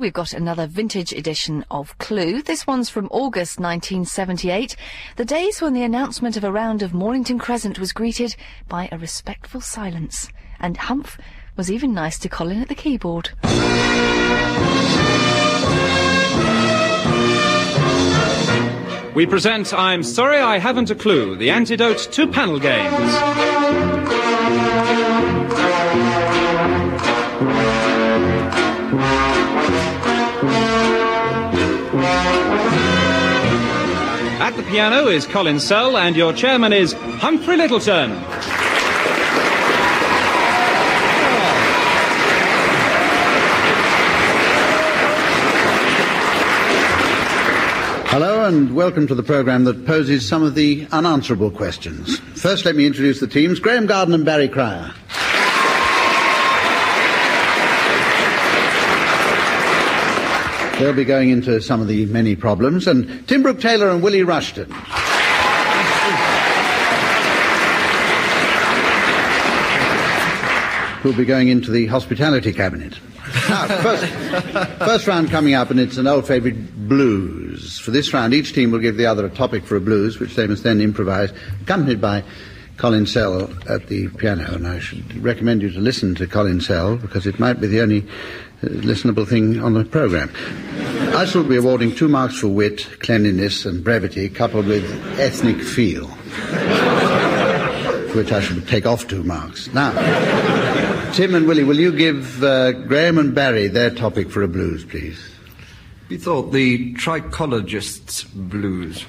We've got another vintage edition of Clue. This one's from August 1978, the days when the announcement of a round of Mornington Crescent was greeted by a respectful silence. And Humph was even nice to Colin at the keyboard. We present I'm Sorry I Haven't a Clue, the antidote to panel games. At the piano is Colin Sell, and your chairman is Humphrey Lyttelton. Hello and welcome to the programme that poses some of the unanswerable questions. First, let me introduce the teams Graeme Garden and Barry Cryer. They'll be going into some of the many problems. And Tim Brooke Taylor and Willie Rushton. Who'll be going into the hospitality cabinet. Now, first, first round coming up, and it's an old favourite, blues. For this round, each team will give the other a topic for a blues, which they must then improvise, accompanied by Colin Sell at the piano. And I should recommend you to listen to Colin Sell, because it might be the only listenable thing on the programme. I shall be awarding two marks for wit, cleanliness, and brevity, coupled with ethnic feel, for which I shall take off two marks. Now, Tim and Willie, will you give uh, Graeme and Barry their topic for a blues, please? We thought the trichologist's blues.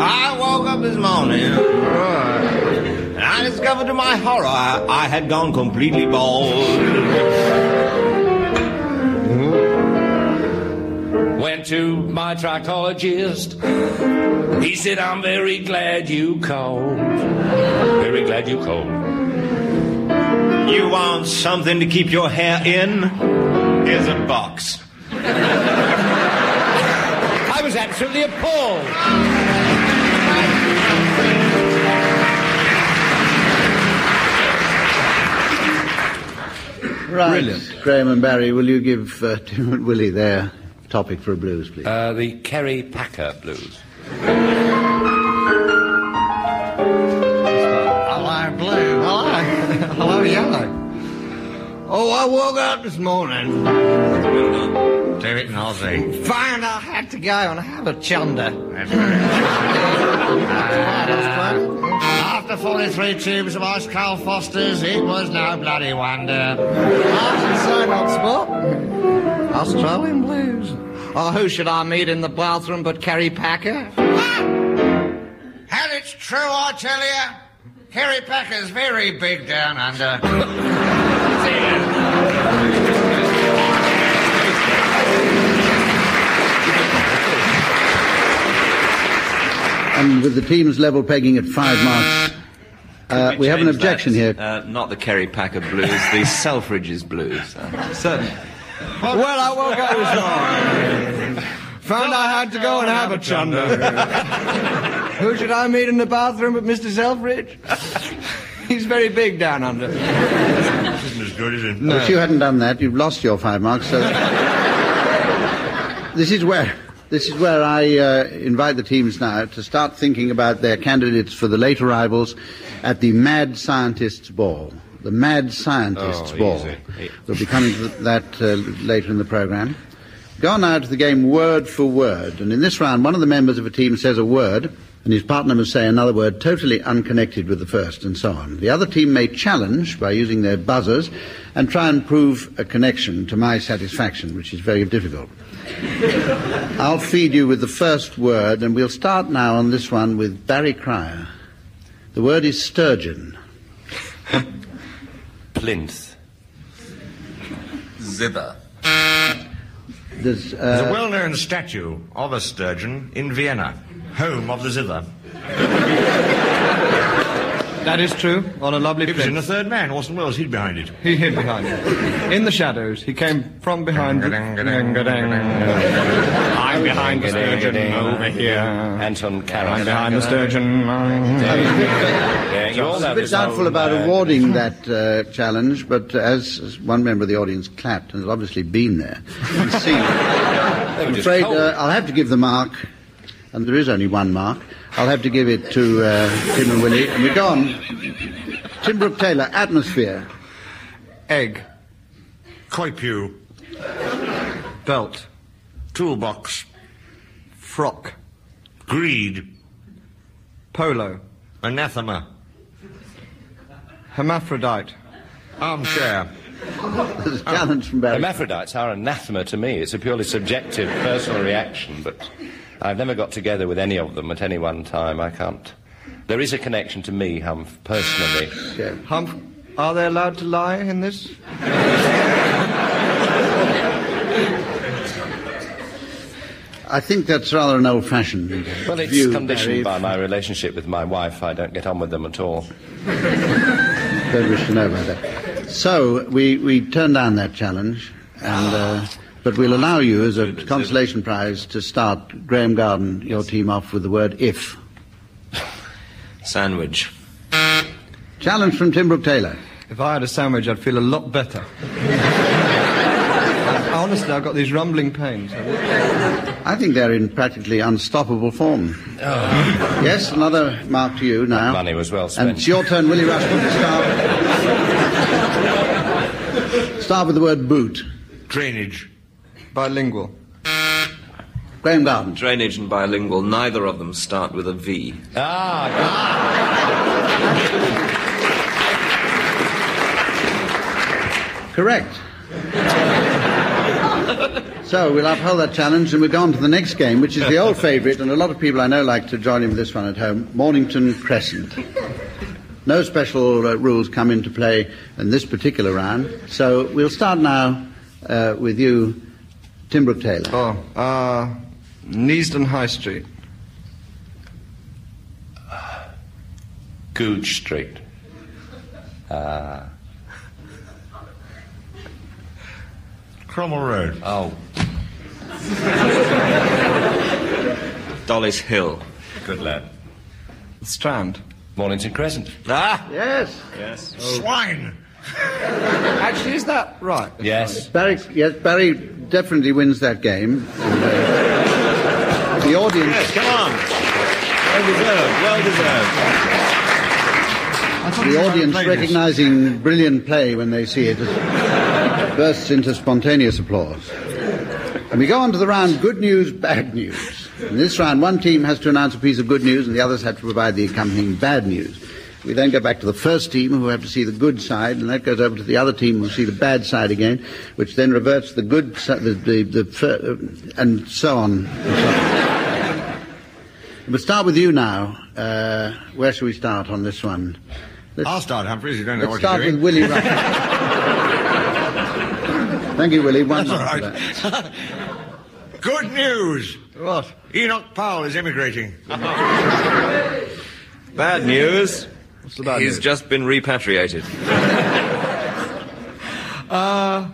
I woke up this morning and I discovered to my horror I, I had gone completely bald. Went to my trichologist. He said, I'm very glad you called. Very glad you called. You want something to keep your hair in? Here's a box. I was absolutely appalled. Right. Brilliant. Graeme and Barry, will you give uh, Tim and Willie their topic for a blues, please? Uh, the Kerry Packer Blues. Hello, blue. Hello. Hello, yellow. Oh, I woke up this morning. Do it, Ozzy. Found I had to go and have a chunder. That's very After 43 tubes of ice cold Fosters, it was no bloody wonder. I should say not spot. Australian blues. Oh, who should I meet in the bathroom but Kerry Packer? And it's true, I tell you. Kerry Packer's very big down under. And with the teams level pegging at five marks, uh, we have an objection that? here. Uh, not the Kerry Packer blues, the Selfridges blues. Uh, Certainly. Well, I woke up this morning. Found I had to go and have a chunder. Who should I meet in the bathroom but Mr. Selfridge? He's very big down under. Isn't as good as it? Well, If you hadn't done that, you've lost your five marks. So this is where this is where I uh, invite the teams now to start thinking about their candidates for the late arrivals at the Mad Scientists Ball. The Mad Scientists Oh, Ball. easy. We'll be coming to that uh, later in the programme. Go on now to the game word for word, and in this round, one of the members of a team says a word, and his partner must say another word totally unconnected with the first, and so on. The other team may challenge by using their buzzers and try and prove a connection to my satisfaction, which is very difficult. I'll feed you with the first word, and we'll start now on this one with Barry Cryer. The word is sturgeon. Plinth. Zither. There's, There's a uh, well-known statue of a sturgeon in Vienna, home of the zither. That is true. On a lovely It was in the third man. Orson Welles hid behind it. He hid behind it. In the shadows. He came from behind. I I'm behind the sturgeon over here. Anton Karas. I'm behind the sturgeon. Yeah, you all I was know a bit this doubtful old, about uh, awarding that uh, challenge, but as, as one member of the audience clapped and has obviously been there and seen it, I'm just afraid cold. uh, I'll have to give the mark, and there is only one mark. I'll have to give it to uh, Tim and Willie, and we're gone. Tim Brooke Taylor, atmosphere. Egg. Koi pew. Belt. Toolbox. Frock. Greed. Polo. Anathema. Hermaphrodite. Armchair. There's a challenge from Barry. Hermaphrodites are anathema to me. It's a purely subjective, personal reaction, but I've never got together with any of them at any one time. I can't. There is a connection to me, Humph, personally. Yeah. Humph. Are they allowed to lie in this? I think that's rather an old-fashioned Well, it's view, conditioned Barry. by my relationship with my wife. I don't get on with them at all. Don't wish to know about that. So we, we turned down that challenge, and uh, but we'll allow you as a consolation prize to start Graeme Garden, your team off with the word if. Sandwich. Challenge from Tim Brooke Taylor. If I had a sandwich, I'd feel a lot better. Honestly, I've got these rumbling pains. I think they're in practically unstoppable form. Oh. Yes, another mark to you now. Money was well spent. And it's your turn, Willie Rushton, to start. start with the word boot. Drainage. Bilingual. Graeme Garden. Drainage and bilingual, neither of them start with a V. Ah, Correct. so we'll uphold that challenge and we'll go on to the next game, which is the old favourite, and a lot of people I know like to join in with this one at home Mornington Crescent. No special uh, rules come into play in this particular round, so we'll start now uh, with you, Tim Brooke Taylor. Oh, uh, Neasden High Street. Goodge Street. Ah. Cromwell Road. Oh, Dollis Hill. good lad. The Strand. Mornington Crescent. Ah! Yes. Yes. Swine. Actually, is that right? Yes. Barry, yes, Barry definitely wins that game. The audience. Yes, come on. Well deserved, well deserved. The audience, recognizing brilliant play when they see it, bursts into spontaneous applause. And we go on to the round good news, bad news. In this round, one team has to announce a piece of good news and the others have to provide the accompanying bad news. We then go back to the first team who have to see the good side, and that goes over to the other team who see the bad side again, which then reverts to the good side, the, the, the, and so on. And so on. We'll start with you now. Uh, where shall we start on this one? Let's- I'll start, Humphreys. You don't know Let's what start you're with. Willie Rushton. Thank you, Willie. One That's all right. Good news. What? Enoch Powell is emigrating. Bad news. What's the bad He's news? just been repatriated. Uh,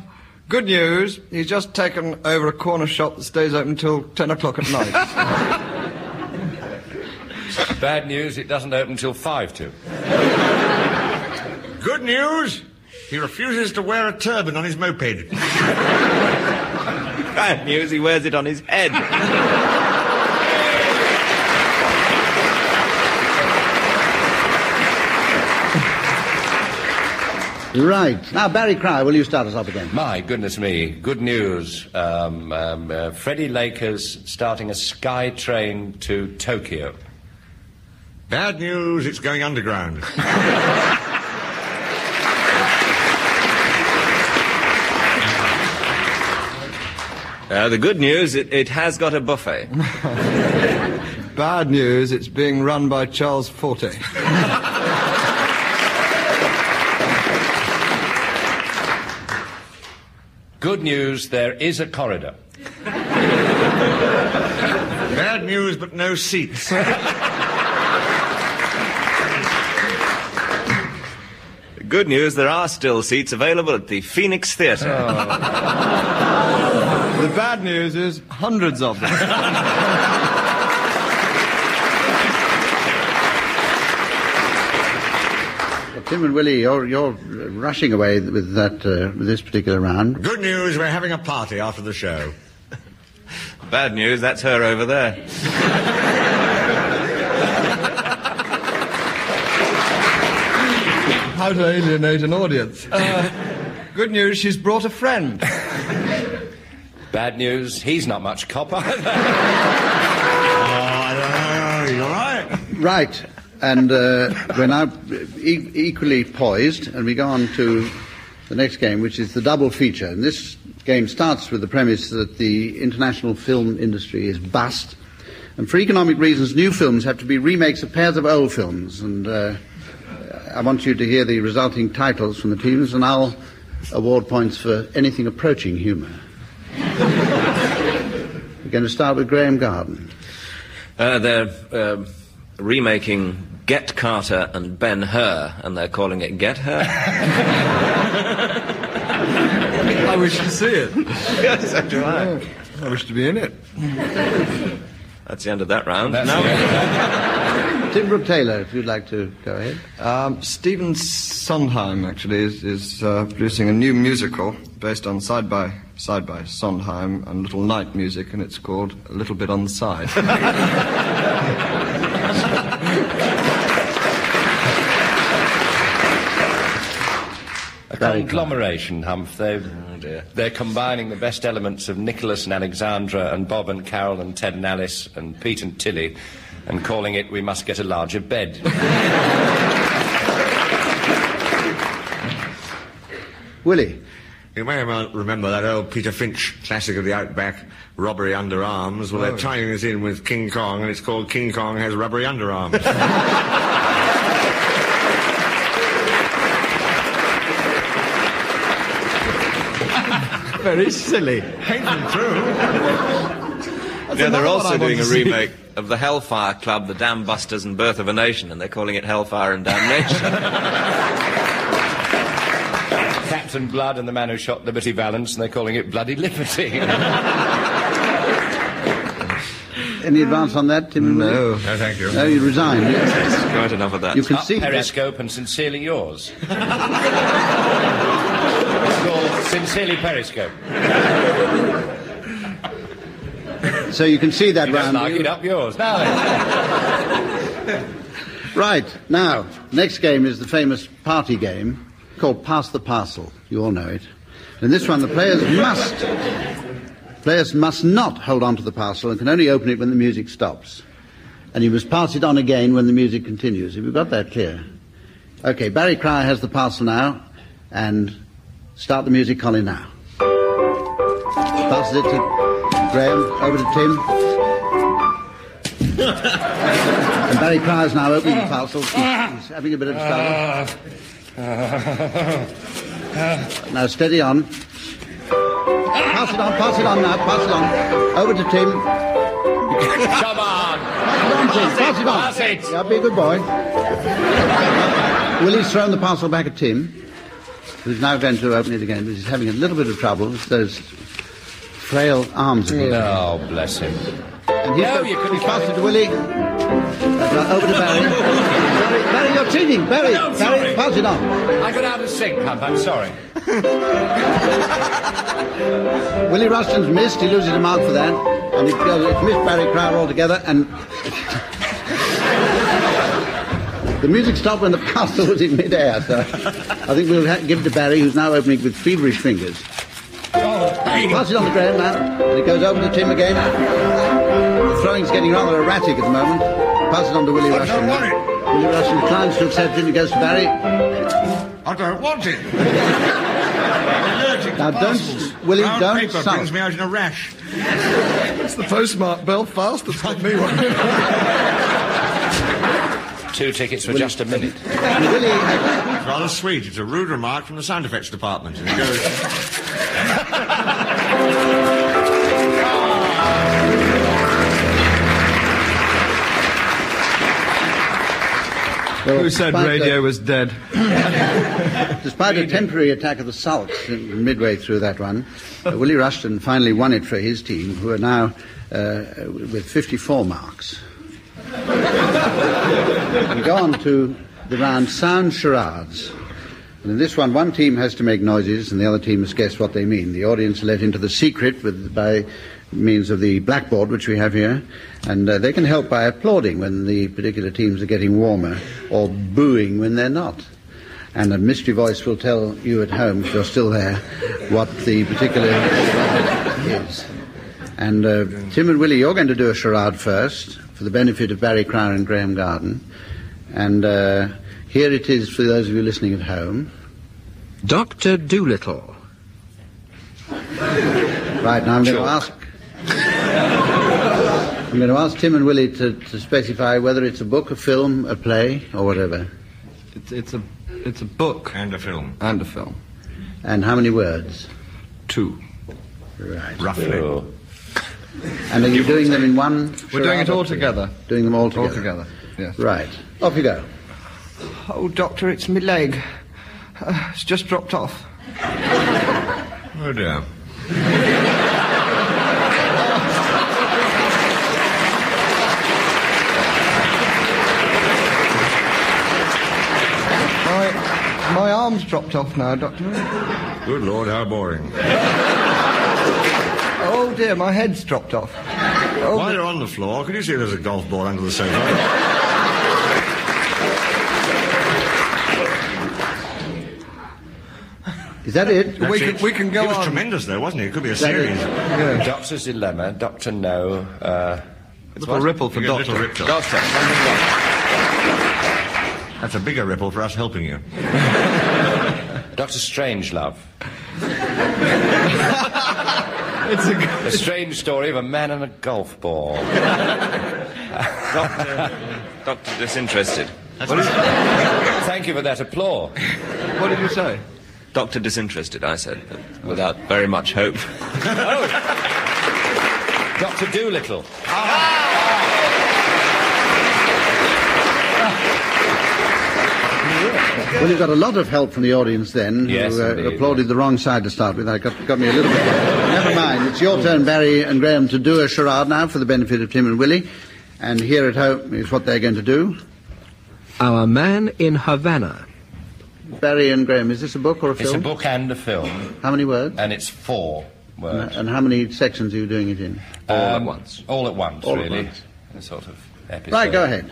good news. He's just taken over a corner shop that stays open until 10 o'clock at night. Bad news, it doesn't open till five to. Good news. He refuses to wear a turban on his moped. Bad news, he wears it on his head. Right. Now, Barry Cryer, will you start us off again? My goodness me, good news. Um, um, uh, Freddie Lakers starting a sky train to Tokyo. Bad news. It's going underground. Uh, the good news, it, it has got a buffet. Bad news, it's being run by Charles Forte. Good news, there is a corridor. Bad news, but no seats. Good news, there are still seats available at the Phoenix Theatre. Oh. The bad news is hundreds of them. Tim and Willie, you're, you're rushing away with that uh, with this particular round. Good news, we're having a party after the show. Bad news, that's her over there. How to alienate an audience. Uh, good news, she's brought a friend. Bad news, he's not much cop either. Oh, you're right. Right, and uh, we're now e- equally poised, and we go on to the next game, which is the double feature. And this game starts with the premise that the international film industry is bust, and for economic reasons, new films have to be remakes of pairs of old films. And uh, I want you to hear the resulting titles from the teams, and I'll award points for anything approaching humour. We're going to start with Graeme Garden. Uh, they're um remaking Get Carter and Ben Hur, and they're calling it Get Her. I wish to see it. yes, so do I. I wish to be in it. That's the end of that round. That's now, Tim Brooke Taylor, if you'd like to go ahead. Um, Stephen Sondheim actually is, is uh, producing a new musical based on side by side by Sondheim and Little Night Music, and it's called A Little Bit on the Side. A conglomeration, Humph. They, Oh, dear. they're combining the best elements of Nicholas and Alexandra and Bob and Carol and Ted and Alice and Pete and Tilly and calling it We Must Get a Larger Bed. Willie. You may rem- remember that old Peter Finch classic of the Outback, Robbery Under Arms. Well, they're oh. tying this in with King Kong, and it's called King Kong Has Rubbery Underarms. Very silly. Ain't true. yeah, they're also doing a remake of the Hellfire Club, The Dam Busters and Birth of a Nation, and they're calling it Hellfire and Damnation. Captain Blood and the Man Who Shot Liberty Valance and they're calling it Bloody Liberty. Any advance on that, Tim? No. No, thank you. No, you resign. yes. Quite enough of that. You can Up see. Periscope and Sincerely Yours. it's called Sincerely Periscope. So you can see that You don't round. like it, up yours. Now. Right, now, next game is the famous party game called Pass the Parcel. You all know it. In this one, the players must, players must not hold on to the parcel and can only open it when the music stops. And you must pass it on again when the music continues. Have you got that clear? Okay, Barry Cryer has the parcel now, and start the music, Colin, now. Passes it to Graeme, over to Tim. And Barry Cryer's now opening the parcel. He's, he's having a bit of a struggle. now steady on. Pass it on, pass it on now, pass it on. Over to Tim. Come on. Come on, Tim, pass it on. Pass it. Yeah, be a good boy. Willie's thrown the parcel back at Tim, who's now going to open it again, but he's having a little bit of trouble with those frail arms of his. Oh, bless him. And he's No, got- you couldn't he's passed it to Willie. Over to Barry. Barry, Barry, you're cheating. Barry, No, Barry, pass it on. I got out of sync, Humph. I'm sorry. Willie Rushton's missed. He loses a mark for that. And it goes, it's missed Barry Crowder altogether. And the music stopped when the parcel was in midair. So I think we'll give it to Barry, who's now opening with feverish fingers. Pass it on the ground now. And it goes over to Tim again. The throwing's getting rather erratic at the moment. Pass it on to Willie Rushton. Don't want it. Willie to accept it and it goes to Barry. I don't want it. Now don't, Willie, Brown don't paper sulk. brings me out in a rash. It's the postmark Belfast that's got me one. Two tickets for just a minute. Willie, It's rather sweet. It's a rude remark from the sound effects department. And it goes, Well, Who said radio the- was dead? Despite a temporary attack of the sulks midway through that one, uh, Willie Rushton finally won it for his team, who are now uh, with 54 marks. we go on to the round sound charades. And in this one, one team has to make noises and the other team must guess what they mean. The audience are let into the secret with, by means of the blackboard which we have here, and uh, they can help by applauding when the particular teams are getting warmer or booing when they're not. And a mystery voice will tell you at home, if you're still there, what the particular is. And uh, Tim and Willie, you're going to do a charade first for the benefit of Barry Cryer and Graeme Garden. And uh, here it is for those of you listening at home. Dr. Dolittle. Right, now I'm going to ask. I'm going to ask Tim and Willie to, to specify whether it's a book, a film, a play, or whatever. It's, it's a it's a book And a film. and a film. And how many words? Two. Right. Roughly. And are you doing them in one? We're doing it charade or all two? together. Doing them all together. All together. together. Yes. Right. Off you go. Oh, doctor, it's my leg. Uh, it's just dropped off. Oh dear. Arm's dropped off now, doctor. Good lord, how boring. Oh dear, my head's dropped off. Oh, While you're on the floor, can you see there's a golf ball under the sofa? Is that it? we That's can it. we can go It was on. tremendous, though, wasn't it? It could be a That is- series. Doctor's dilemma, Doctor No. Uh, Little ripple for You get a doctor. little ripple. doctor, That's a bigger ripple for us helping you. like- Doctor Strangelove. It's a The strange story of a man and a golf ball. Doctor, Doctor Disinterested. Thank you for that applause. What did you say? Doctor Disinterested, I said, but without very much hope. oh. Doctor Dolittle. Ah. Well, you got a lot of help from the audience then, Yes, who uh, indeed, applauded the wrong side to start with. That got, got me a little bit. Never mind. It's your turn, Barry and Graeme, to do a charade now for the benefit of Tim and Willie. And here at home is what they're going to do. Our man in Havana. Barry and Graeme, is this a book or a film? It's a book and a film, How many words? and it's four words. And how many sections are you doing it in? All at Um, once. All at once, All at really. once. A sort of episode. Right, go ahead.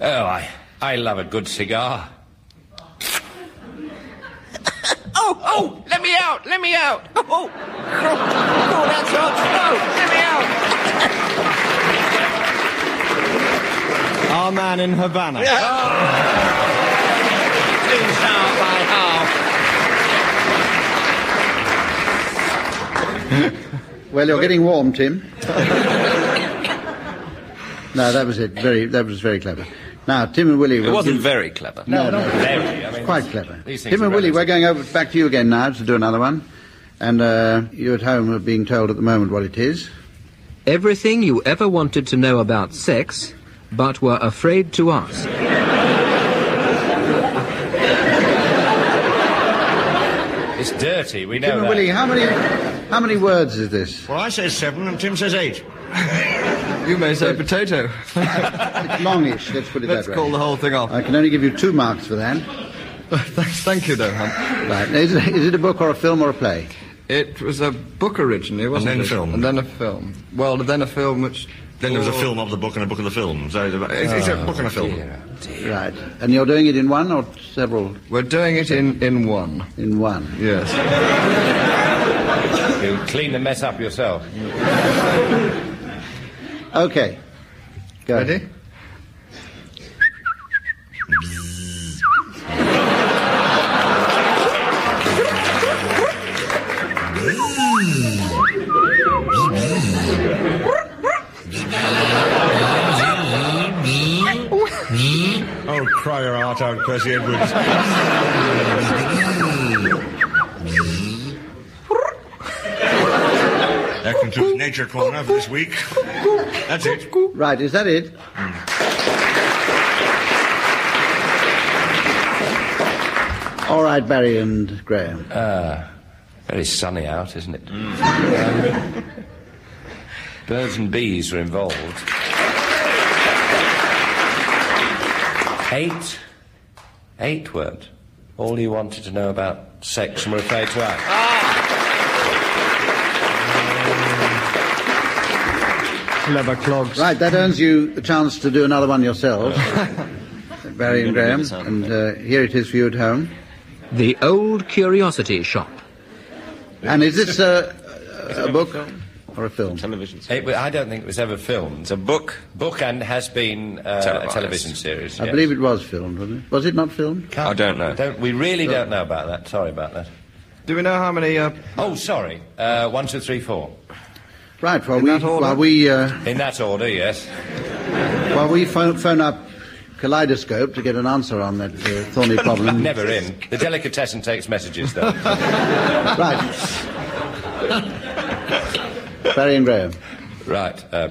Oh, I, I love a good cigar. Oh, oh, let me out, let me out. Oh, oh, oh, oh that's hot. Oh, let me out. Our man in Havana. Please out my house. Well, you're getting warm, Tim. no, that was it. Very, that was very clever. Now, Tim and Willie. It wasn't give- very clever. No, no, Very, I mean, quite clever. Tim and Willie, we're going over back to you again now to do another one. And uh, you at home are being told at the moment what it is. Everything you ever wanted to know about sex, but were afraid to ask. It's dirty, we know Tim and that. Willie, how many, how many words is this? Well, I say seven and Tim says eight. You may say potato. It's longish, let's put it Let's that way. call the whole thing off. I can only give you two marks for that. Thanks, thank you, though, Hunt. Right. Is it, is it a book or a film or a play? It was a book originally, wasn't then it? a film. And then a film. Well, then a film which. Then there was a Oh. film of the book and a book of the film. So it's, it's, it's a book oh, and a film. Oh, right. And you're doing it in one or several? We're doing it in, in one. In one. Yes. You clean the mess up yourself. Okay. Go ahead. Ready? Oh, cry your heart out, Percy Edwards. that concludes Nature Corner for this week. That's it. Right, is that it? All right, Barry and Graeme. Ah, very sunny out, isn't it? Mm. Um, birds and bees are involved. Eight. Eight words. All you wanted to know about sex and were afraid to ask. Clever clogs. Right, that earns you a chance to do another one yourselves. Barry and Graeme. And uh, here it is for you at home. The Old Curiosity Shop. And is this uh, a book or a film? Television. It, I don't think it was ever filmed. It's a book. Book and has been uh, a television series. I yes. believe it was filmed, wasn't it? Was it not filmed? Can't- I don't know. Don't, we really don't know about that. Sorry about that. Do we know how many? Uh, Oh, sorry. Uh, one, two, three, four. Right, while In we, that order? while we, uh, In that order, yes. Well, we phone, phone up Kaleidoscope to get an answer on that uh, thorny problem. Never in. The delicatessen takes messages, though. Right. Barry and Graeme. right. Uh,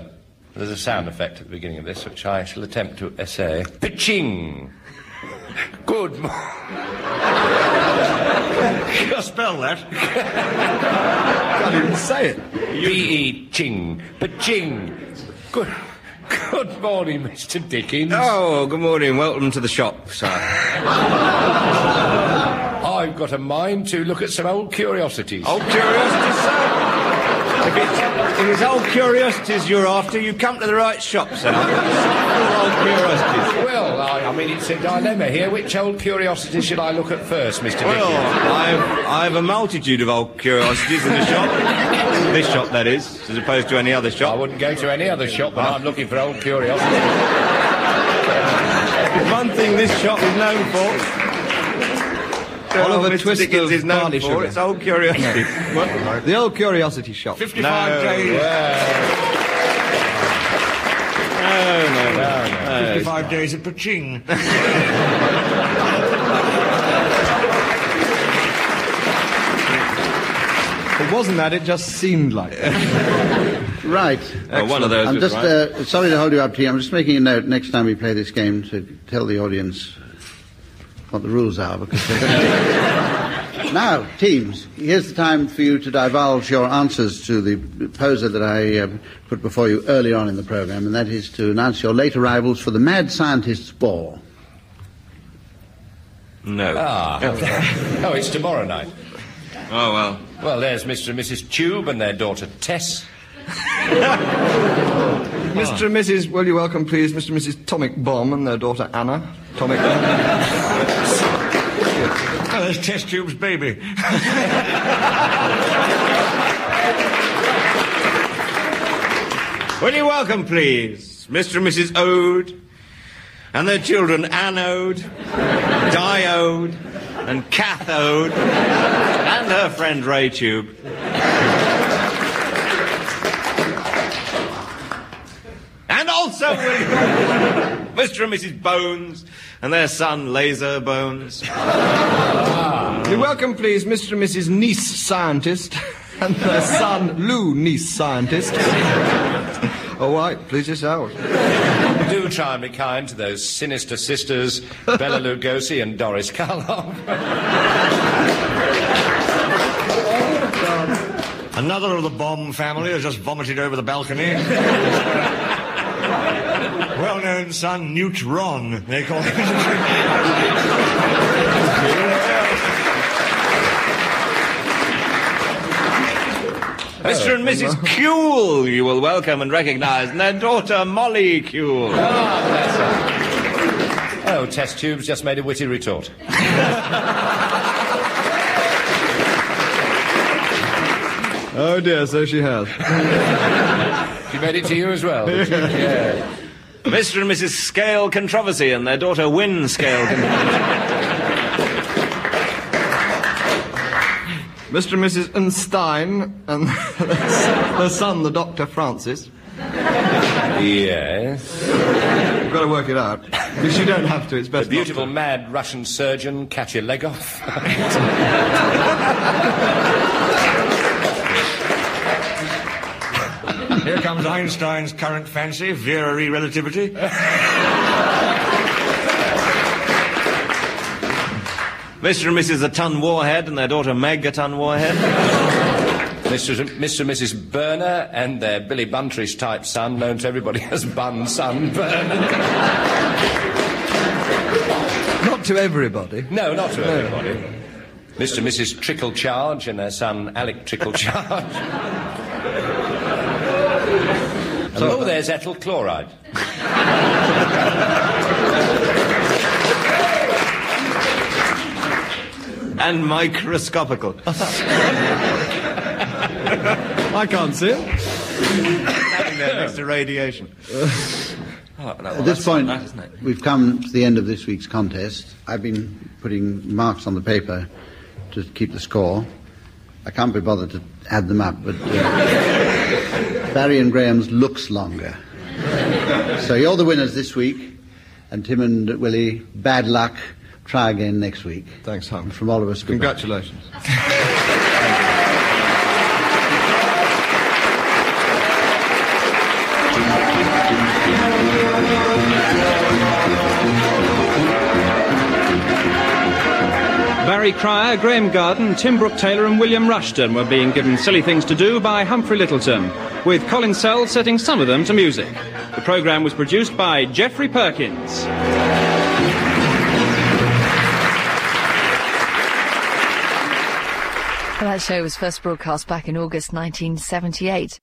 there's a sound effect at the beginning of this, which I shall attempt to essay. Pitching. Good morning. You spell that. can't even say it. B-E ching. Pitching. Good. Good morning, Mr. Dickens. Oh, good morning. Welcome to the shop, sir. I've got a mind to look at some old curiosities. Old curiosities, sir. If it's, old curiosities you're after, you come to the right shop, sir. Old curiosities. Well, I, I mean, it's a dilemma here. Which old curiosity should I look at first, Mr. Well, I've, I've a multitude of old curiosities in the shop. this shop, that is, as opposed to any other shop. I wouldn't go to any other shop when I'm looking for old curiosities. One thing this shop is known for. Oliver Mr. Twist Dickens of is known barley for. It's old curiosities. The old curiosity shop. 55 No. days. No, no, no. 55 days of Paching. It wasn't that, it just seemed like it. Right. Oh, one of those I'm was just right. uh, sorry to hold you up, T. I'm just making a note next time we play this game to tell the audience what the rules are. Because they're gonna- now, teams, here's the time for you to divulge your answers to the poser that I uh, put before you early on in the program, and that is to announce your late arrivals for the Mad Scientist's Ball. No. Ah. oh, it's tomorrow night. Oh, well. Well, there's Mr. and Mrs. Tube and their daughter Tess. Mr. and Mrs. Will you welcome, please, Mr. and Mrs. Tomic Bomb and their daughter Anna. Tomic Bomb. Oh, there's Test Tube's baby. Will you welcome, please, Mr. and Mrs. Ode and their children Anode, Diode, and Cathode, and her friend Ray Tube. And also will you welcome Mr. and Mrs. Bones and their son Laser Bones. Ah. You're welcome, please, Mr. and Mrs. Niece Scientist and their son Lou Niece Scientist. All right, please yourselves. Do try and be kind to those sinister sisters, Bella Lugosi and Doris Karloff. Another of the bomb family has just vomited over the balcony. Well-known son, Newt Ron, they call him. Mr. and Mrs. Kuehl, you will welcome and recognize, and their daughter Molly Kuehl. Ah, oh, Test Tube's just made a witty retort. Oh dear, so she has. She made it to you as well. did yeah. Mr. and Mrs. Scale Controversy and their daughter Win Scale Controversy. Mr. and Mrs. Einstein and their son, the Dr. Francis. Yes. You've got to work it out. Because you don't have to, it's The best. not beautiful mad Russian surgeon, catch your Here comes Einstein's current fancy, Vera relativity. Mr. and Mrs. Atun Warhead and their daughter Meg Atun Warhead. Mr. and- Mr. Mrs. Burner and their Billy Buntrish type son, known to everybody as Bun Son Burner. Not to everybody. No, not to everybody. Mr. and Mrs. Trickle Charge and their son Alec Trickle Charge. And oh, there's ethyl chloride. and microscopical. I can't see it. Having there next to radiation. At this point, we've come to the end of this week's contest. I've been putting marks on the paper to keep the score. I can't be bothered to add them up, but uh, Barry and Graeme's looks longer. So you're the winners this week, and Tim and Willie, bad luck. Try again next week. Thanks, Hum. From all of us, goodbye. Congratulations. Cryer, Graeme Garden, Tim Brooke Taylor, and William Rushton were being given silly things to do by Humphrey Lyttelton, with Colin Sell setting some of them to music. The programme was produced by Geoffrey Perkins. That show was first broadcast back in August 1978.